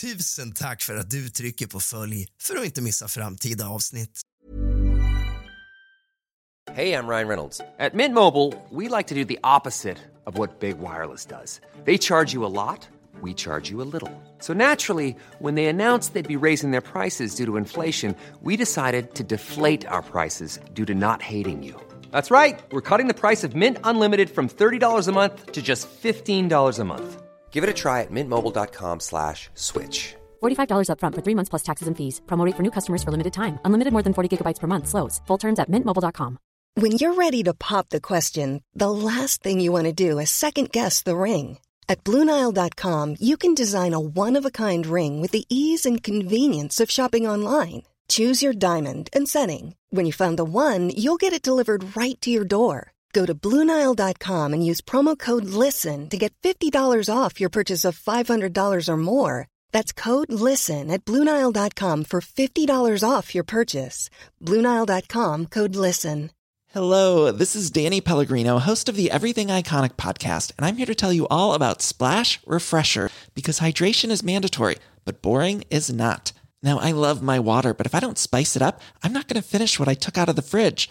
Tusen tack för att du trycker på följ för att inte missa framtida avsnitt. Hej, jag Ryan Reynolds. På Mint Mobile, we like to do the opposite of what Big Wireless does. They charge you a lot, we charge you a little. So naturally, when they announced they'd be raising their prices due to inflation, we decided to deflate our prices due to not hating you. That's right. We're cutting the price of Mint Unlimited from $30 a month to just $15 a month. Give it a try at mintmobile.com slash switch. $45 upfront for three months plus taxes and fees. Promo rate for new customers for limited time. Unlimited more than 40 gigabytes per month. Slows. Full terms at mintmobile.com. When you're ready to pop the question, the last thing you want to do is second guess the ring. At Bluenile.com, you can design a one of a kind ring with the ease and convenience of shopping online. Choose your diamond and setting. When you find the one, you'll get it delivered right to your door. Go to Bluenile.com and use promo code LISTEN to get $50 off your purchase of $500 or more. That's code LISTEN at Bluenile.com for $50 off your purchase. Bluenile.com code LISTEN. Hello, this is Danny Pellegrino, host of the Everything Iconic podcast, and I'm here to tell you all about Splash Refresher because hydration is mandatory, but boring is not. Now, I love my water, but if I don't spice it up, I'm not going to finish what I took out of the fridge.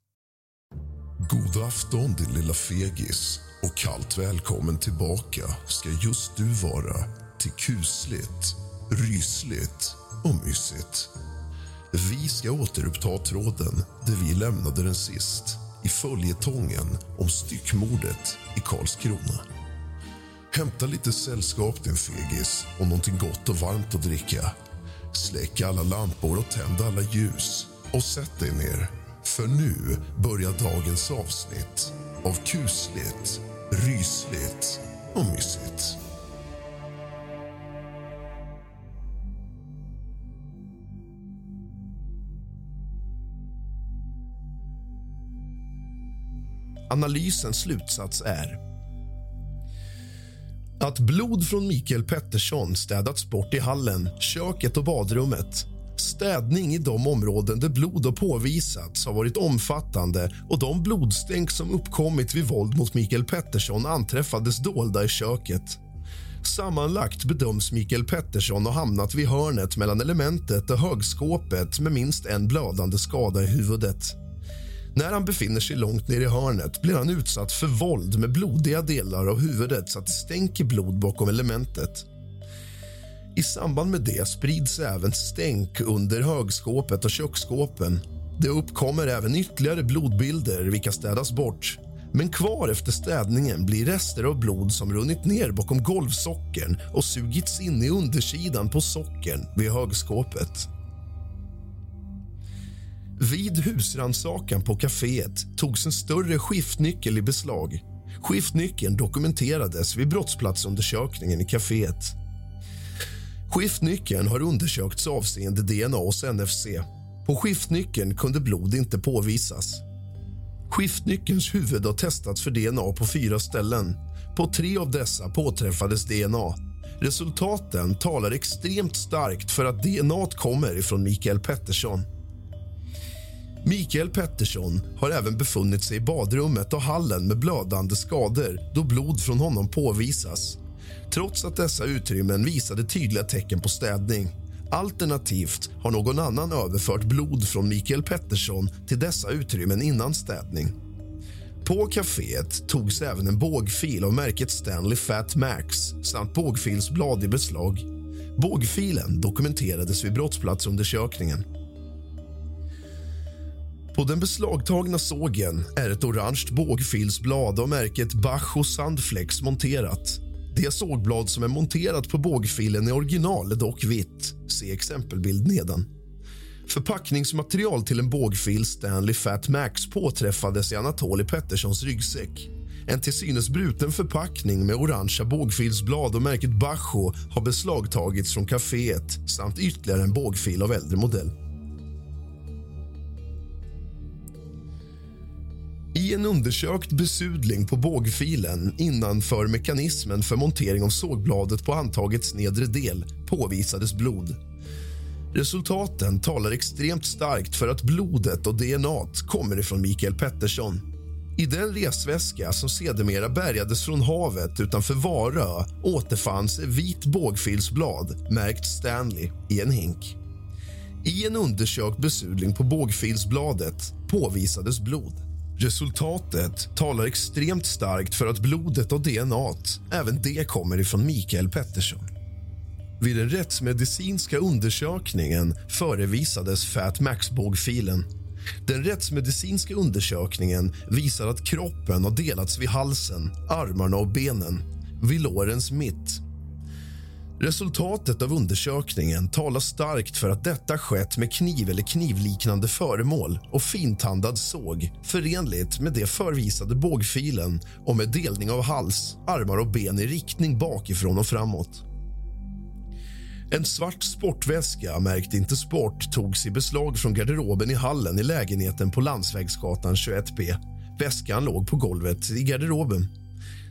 God afton, din lilla fegis. Och kallt välkommen tillbaka ska just du vara till kusligt, rysligt och mysigt. Vi ska återuppta tråden där vi lämnade den sist i följetongen om styckmordet i Karlskrona. Hämta lite sällskap, din fegis, och någonting gott och varmt att dricka. Släck alla lampor och tänd alla ljus och sätt dig ner. För nu börjar dagens avsnitt av kusligt, rysligt och mysigt. Analysens slutsats är att blod från Mikael Pettersson städats bort i hallen, köket och badrummet. Städning i de områden där blod har påvisats har varit omfattande och de blodstänk som uppkommit vid våld mot Mikael Pettersson anträffades dolda i köket. Sammanlagt bedöms Mikael Pettersson ha hamnat vid hörnet mellan elementet och högskåpet med minst en blödande skada i huvudet. När han befinner sig långt ner i hörnet blir han utsatt för våld med blodiga delar av huvudet så att det stänker blod bakom elementet. I samband med det sprids även stänk under högskåpet och köksskåpen. Det uppkommer även ytterligare blodbilder, vilka städas bort. Men kvar efter städningen blir rester av blod som runnit ner bakom golvsockern och sugits in i undersidan på sockern vid högskåpet. Vid husrannsakan på kaféet togs en större skiftnyckel i beslag. Skiftnyckeln dokumenterades vid brottsplatsundersökningen i kaféet. Skiftnyckeln har undersökts avseende DNA hos NFC. På skiftnyckeln kunde blod inte påvisas. Skiftnyckelns huvud har testats för DNA på fyra ställen. På tre av dessa påträffades DNA. Resultaten talar extremt starkt för att DNA kommer ifrån Mikael Pettersson. Mikael Pettersson har även befunnit sig i badrummet och hallen med blödande skador då blod från honom påvisas trots att dessa utrymmen visade tydliga tecken på städning. Alternativt har någon annan överfört blod från Mikael Pettersson till dessa utrymmen innan städning. På kaféet togs även en bågfil av märket Stanley Fat Max samt bågfilsblad i beslag. Bågfilen dokumenterades vid brottsplatsundersökningen. På den beslagtagna sågen är ett orange bågfilsblad av märket Bach och Sandflex monterat. Det sågblad som är monterat på bågfilen i original är dock vitt. Se exempelbild nedan. Förpackningsmaterial till en bågfil Stanley Fat Max påträffades i Anatoli Petterssons ryggsäck. En till synes bruten förpackning med orangea bågfilsblad och märket Bacho har beslagtagits från kaféet samt ytterligare en bågfil av äldre modell. I en undersökt besudling på bågfilen innanför mekanismen för montering av sågbladet på handtagets nedre del påvisades blod. Resultaten talar extremt starkt för att blodet och DNA kommer ifrån Mikael Pettersson. I den resväska som sedermera bärgades från havet utanför Varö återfanns ett vit bågfilsblad märkt Stanley i en hink. I en undersökt besudling på bågfilsbladet påvisades blod. Resultatet talar extremt starkt för att blodet och DNA även det kommer ifrån Mikael Pettersson. Vid den rättsmedicinska undersökningen förevisades Fat Max-bågfilen. Den rättsmedicinska undersökningen visar att kroppen har delats vid halsen, armarna och benen, vid lårens mitt. Resultatet av undersökningen talar starkt för att detta skett med kniv eller knivliknande föremål och fintandad såg förenligt med det förvisade bågfilen och med delning av hals, armar och ben i riktning bakifrån och framåt. En svart sportväska märkt Inte Sport togs i beslag från garderoben i hallen i lägenheten på Landsvägsgatan 21B. Väskan låg på golvet i garderoben.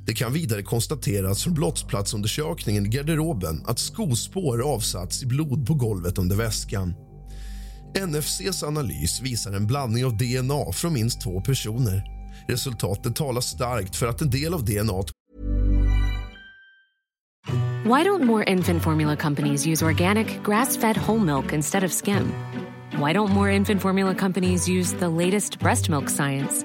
Det kan vidare konstateras från brottsplatsundersökningen i garderoben att skospår avsatts i blod på golvet under väskan. NFCs analys visar en blandning av DNA från minst två personer. Resultatet talar starkt för att en del av DNA Why don't more infant formula companies use organic, grass fed whole milk instead of skim? Why don't more infant formula companies use the latest breast milk science?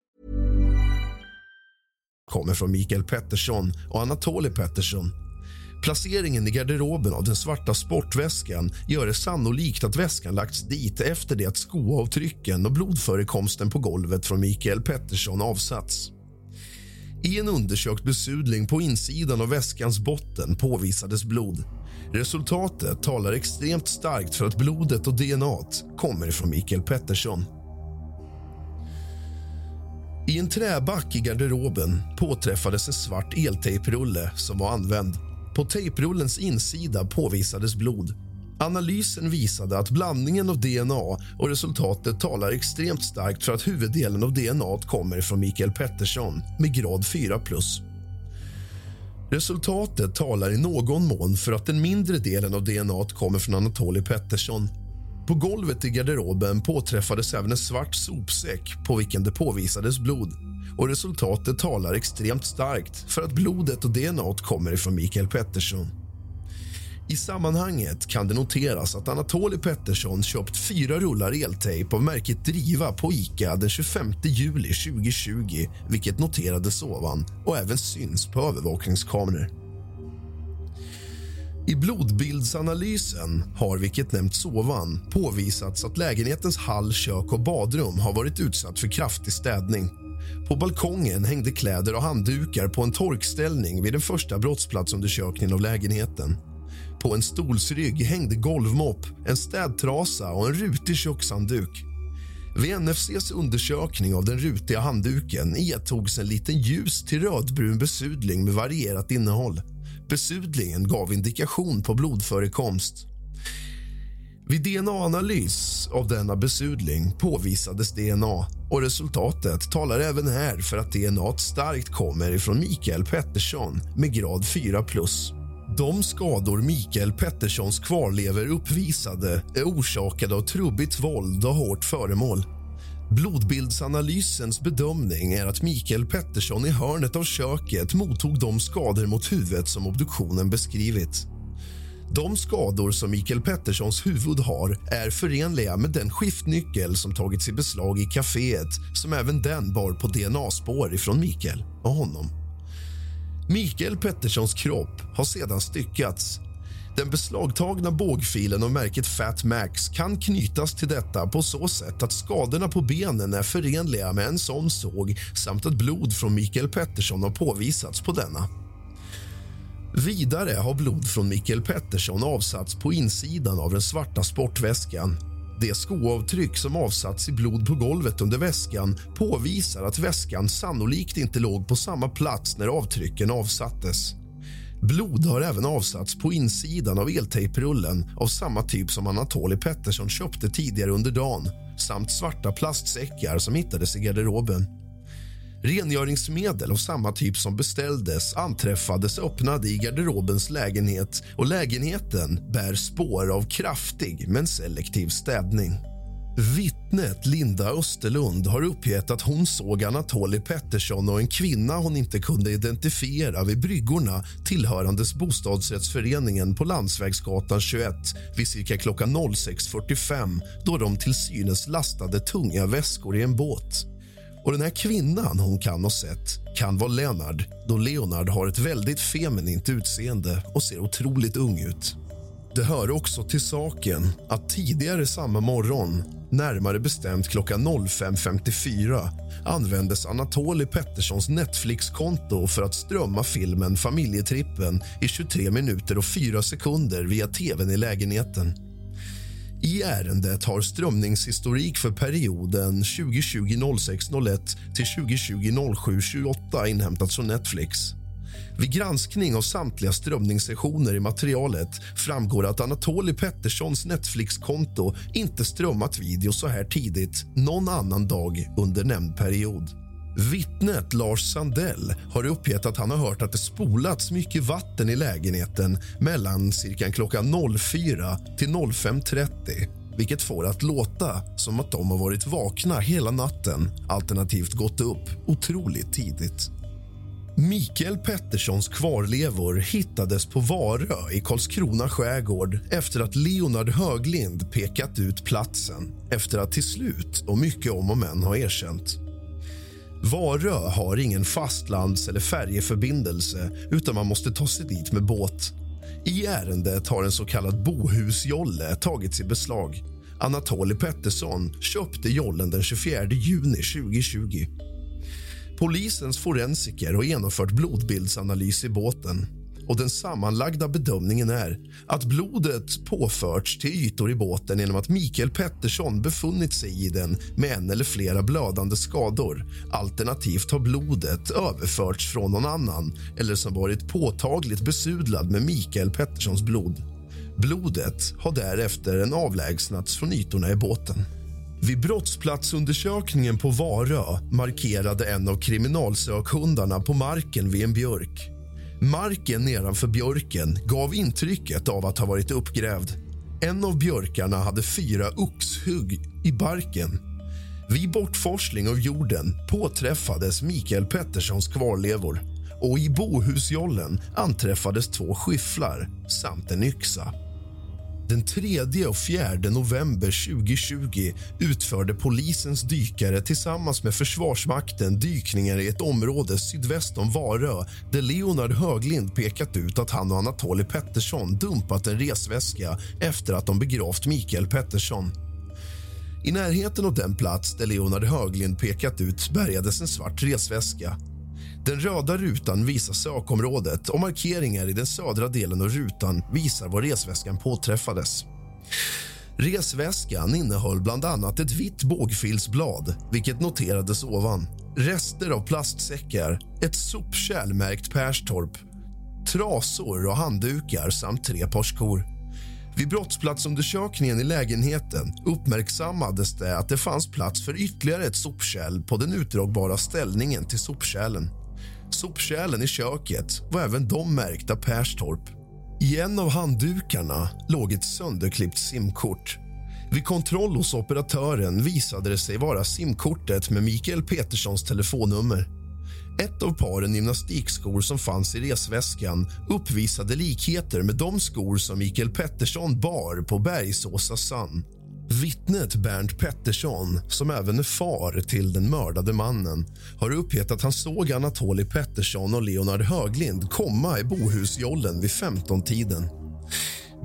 Kommer från Mikael Pettersson och Anatoly Pettersson. Placeringen i garderoben av den svarta sportväskan gör det sannolikt att väskan lagts dit efter det att skoavtrycken och blodförekomsten på golvet från Mikael Pettersson avsatts. I en undersökt besudling på insidan av väskans botten påvisades blod. Resultatet talar extremt starkt för att blodet och DNA kommer från Mikael Pettersson. I en träback i garderoben påträffades en svart eltejprulle som var använd. På tejprullens insida påvisades blod. Analysen visade att blandningen av DNA och resultatet talar extremt starkt för att huvuddelen av DNA kommer från Mikael Pettersson med grad 4 Resultatet talar i någon mån för att den mindre delen av DNA kommer från Anatoly Pettersson. På golvet i garderoben påträffades även en svart sopsäck på vilken det påvisades blod. Och Resultatet talar extremt starkt för att blodet och DNA kommer ifrån Mikael Pettersson. I sammanhanget kan det noteras att Anatoly Pettersson köpt fyra rullar eltejp av märket Driva på Ica den 25 juli 2020 vilket noterades ovan och även syns på övervakningskameror. I blodbildsanalysen har, vilket nämnts ovan, påvisats att lägenhetens hall, kök och badrum har varit utsatt för kraftig städning. På balkongen hängde kläder och handdukar på en torkställning vid den första brottsplatsundersökningen av lägenheten. På en stolsrygg hängde golvmopp, en städtrasa och en rutig kökshandduk. Vid NFCs undersökning av den rutiga handduken iakttags en liten ljus till rödbrun besudling med varierat innehåll. Besudlingen gav indikation på blodförekomst. Vid DNA-analys av denna besudling påvisades DNA och resultatet talar även här för att DNA starkt kommer ifrån Mikael Pettersson med grad 4 De skador Mikael Petterssons kvarlever uppvisade är orsakade av trubbigt våld och hårt föremål. Blodbildsanalysens bedömning är att Mikael Pettersson i hörnet av köket mottog de skador mot huvudet som obduktionen beskrivit. De skador som Mikael Petterssons huvud har är förenliga med den skiftnyckel som tagits i beslag i kaféet som även den bar på DNA-spår ifrån Mikael och honom. Mikael Petterssons kropp har sedan styckats. Den beslagtagna bågfilen av märket Fat Max kan knytas till detta på så sätt att skadorna på benen är förenliga med en sån såg samt att blod från Mikael Pettersson har påvisats på denna. Vidare har blod från Mikael Pettersson avsatts på insidan av den svarta sportväskan. Det skoavtryck som avsatts i blod på golvet under väskan påvisar att väskan sannolikt inte låg på samma plats när avtrycken avsattes. Blod har även avsatts på insidan av eltejprullen av samma typ som Anatoli Pettersson köpte tidigare under dagen samt svarta plastsäckar som hittades i garderoben. Rengöringsmedel av samma typ som beställdes anträffades öppnade i garderobens lägenhet och lägenheten bär spår av kraftig men selektiv städning. Vittnet Linda Österlund har uppgett att hon såg Anatoly Pettersson och en kvinna hon inte kunde identifiera vid bryggorna tillhörandes bostadsrättsföreningen på Landsvägsgatan 21 vid cirka klockan 06.45 då de till synes lastade tunga väskor i en båt. Och den här kvinnan hon kan ha sett kan vara Leonard då Leonard har ett väldigt feminint utseende och ser otroligt ung ut. Det hör också till saken att tidigare samma morgon, närmare bestämt klockan 05.54 användes Anatoli Petterssons Netflix-konto för att strömma filmen Familjetrippen i 23 minuter och 4 sekunder via tvn i lägenheten. I ärendet har strömningshistorik för perioden 2020-06-01 till 2020 07 28 inhämtats från Netflix. Vid granskning av samtliga strömningssessioner i materialet framgår att Anatoly Petterssons Netflix-konto inte strömmat video så här tidigt någon annan dag under nämnd period. Vittnet Lars Sandell har uppgett att han har hört att det spolats mycket vatten i lägenheten mellan cirka klockan 04 till 05.30 vilket får att låta som att de har varit vakna hela natten alternativt gått upp otroligt tidigt. Mikael Petterssons kvarlevor hittades på Varö i Karlskrona skärgård efter att Leonard Höglind pekat ut platsen efter att till slut och mycket om och men ha erkänt. Varö har ingen fastlands eller färjeförbindelse utan man måste ta sig dit med båt. I ärendet har en så kallad bohusjolle tagits i beslag. Anatoly Pettersson köpte jollen den 24 juni 2020. Polisens forensiker har genomfört blodbildsanalys i båten och den sammanlagda bedömningen är att blodet påförts till ytor i båten genom att Mikael Pettersson befunnit sig i den med en eller flera blödande skador. Alternativt har blodet överförts från någon annan eller som varit påtagligt besudlad med Mikael Petterssons blod. Blodet har därefter en avlägsnats från ytorna i båten. Vid brottsplatsundersökningen på Varö markerade en av kriminalsökhundarna på marken vid en björk. Marken nedanför björken gav intrycket av att ha varit uppgrävd. En av björkarna hade fyra oxhugg i barken. Vid bortforsling av jorden påträffades Mikael Petterssons kvarlevor och i bohusjollen anträffades två skyfflar samt en yxa. Den 3 och 4 november 2020 utförde polisens dykare tillsammans med Försvarsmakten dykningar i ett område sydväst om Varö där Leonard Höglind pekat ut att han och Anatoly Pettersson dumpat en resväska efter att de begravt Mikael Pettersson. I närheten av den plats där Leonard Höglind pekat ut bärgades en svart resväska. Den röda rutan visar sökområdet och markeringar i den södra delen av rutan visar var resväskan påträffades. Resväskan innehöll bland annat ett vitt bågfilsblad, vilket noterades ovan rester av plastsäckar, ett sopkärl märkt Perstorp trasor och handdukar samt tre par skor. Vid brottsplatsundersökningen i lägenheten uppmärksammades det att det fanns plats för ytterligare ett sopkärl på den utdragbara ställningen till sopkärlen. Sopkärlen i köket var även de märkta Perstorp. I en av handdukarna låg ett sönderklippt simkort. Vid kontroll hos operatören visade det sig vara simkortet med Mikael Peterssons telefonnummer. Ett av paren gymnastikskor som fanns i resväskan uppvisade likheter med de skor som Mikael Pettersson bar på Bergsåsa Sand. Vittnet Bernt Pettersson, som även är far till den mördade mannen har uppgett att han såg Anatoli Pettersson och Leonard Höglind komma i Bohusjollen vid 15-tiden.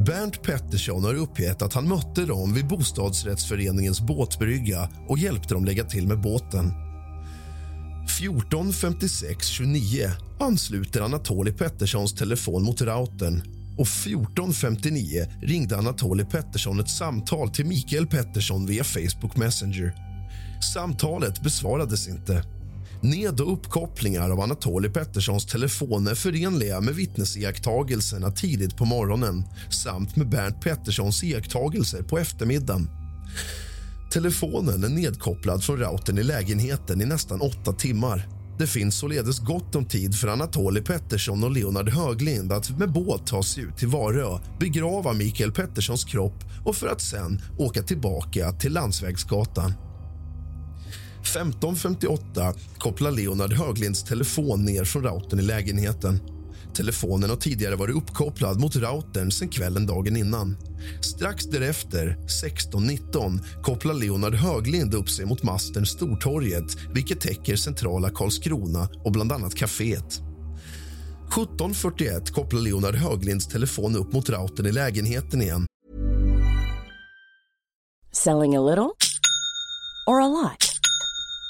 Bernt Pettersson har uppgett att han mötte dem vid bostadsrättsföreningens båtbrygga och hjälpte dem lägga till med båten. 14.56.29 ansluter Anatoli Petterssons telefon mot routern och 14.59 ringde Anatoly Pettersson ett samtal till Mikael Pettersson via Facebook Messenger. Samtalet besvarades inte. Ned och uppkopplingar av Anatoly Petterssons telefon är förenliga med vittnesiakttagelserna tidigt på morgonen samt med Bernt Petterssons iakttagelser på eftermiddagen. Telefonen är nedkopplad från routern i lägenheten i nästan åtta timmar. Det finns således gott om tid för Anatoli Pettersson och Leonard Höglind att med båt ta sig ut till Varö, begrava Mikael Petterssons kropp och för att sen åka tillbaka till Landsvägsgatan. 15.58 kopplar Leonard Höglinds telefon ner från routern i lägenheten. Telefonen har tidigare varit uppkopplad mot routern sen kvällen dagen innan. Strax därefter, 16.19, kopplar Leonard Höglind upp sig mot masten Stortorget vilket täcker centrala Karlskrona och bland annat kaféet. 17.41 kopplar Leonard Höglinds telefon upp mot routern i lägenheten igen. Selling a little or a lot?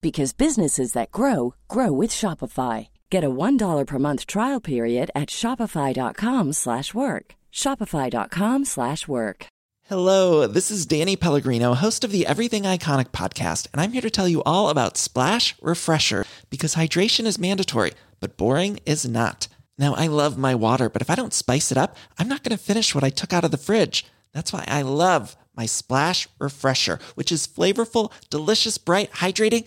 because businesses that grow grow with Shopify. Get a $1 per month trial period at shopify.com/work. shopify.com/work. Hello, this is Danny Pellegrino, host of the Everything Iconic podcast, and I'm here to tell you all about Splash Refresher because hydration is mandatory, but boring is not. Now, I love my water, but if I don't spice it up, I'm not going to finish what I took out of the fridge. That's why I love my Splash Refresher, which is flavorful, delicious, bright, hydrating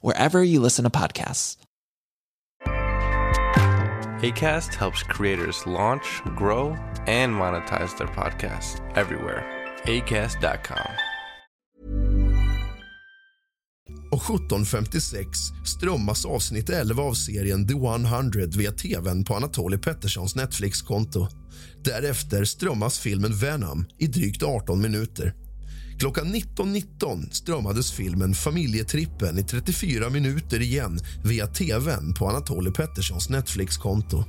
wherever you listen to podcasts. ACAST helps creators launch, grow, and monetize their podcasts everywhere. ACAST.com. Och 17.56 strömmas avsnitt 11 av serien The 100 via tvn på Anatoli Petterssons Netflix-konto. Därefter strömmas filmen Venom i drygt 18 minuter. Klockan 19.19 strömmades filmen Familjetrippen i 34 minuter igen via tvn på Anatoly Petterssons Netflix-konto.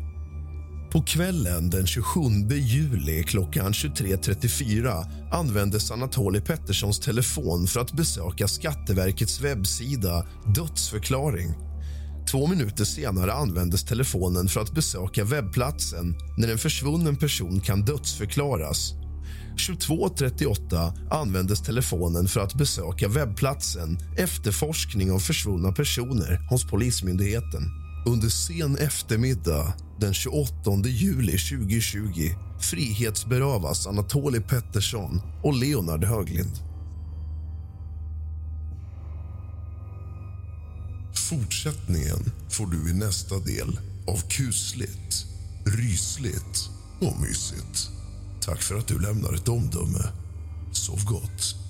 På kvällen den 27 juli klockan 23.34 användes Anatoly Petterssons telefon för att besöka Skatteverkets webbsida Dödsförklaring. Två minuter senare användes telefonen för att besöka webbplatsen när en försvunnen person kan dödsförklaras. 22.38 användes telefonen för att besöka webbplatsen Efterforskning av försvunna personer hos Polismyndigheten. Under sen eftermiddag den 28 juli 2020 frihetsberövas Anatolij Pettersson och Leonard Höglind. Fortsättningen får du i nästa del av kusligt, rysligt och mysigt. Tack för att du lämnar ett omdöme. Sov gott.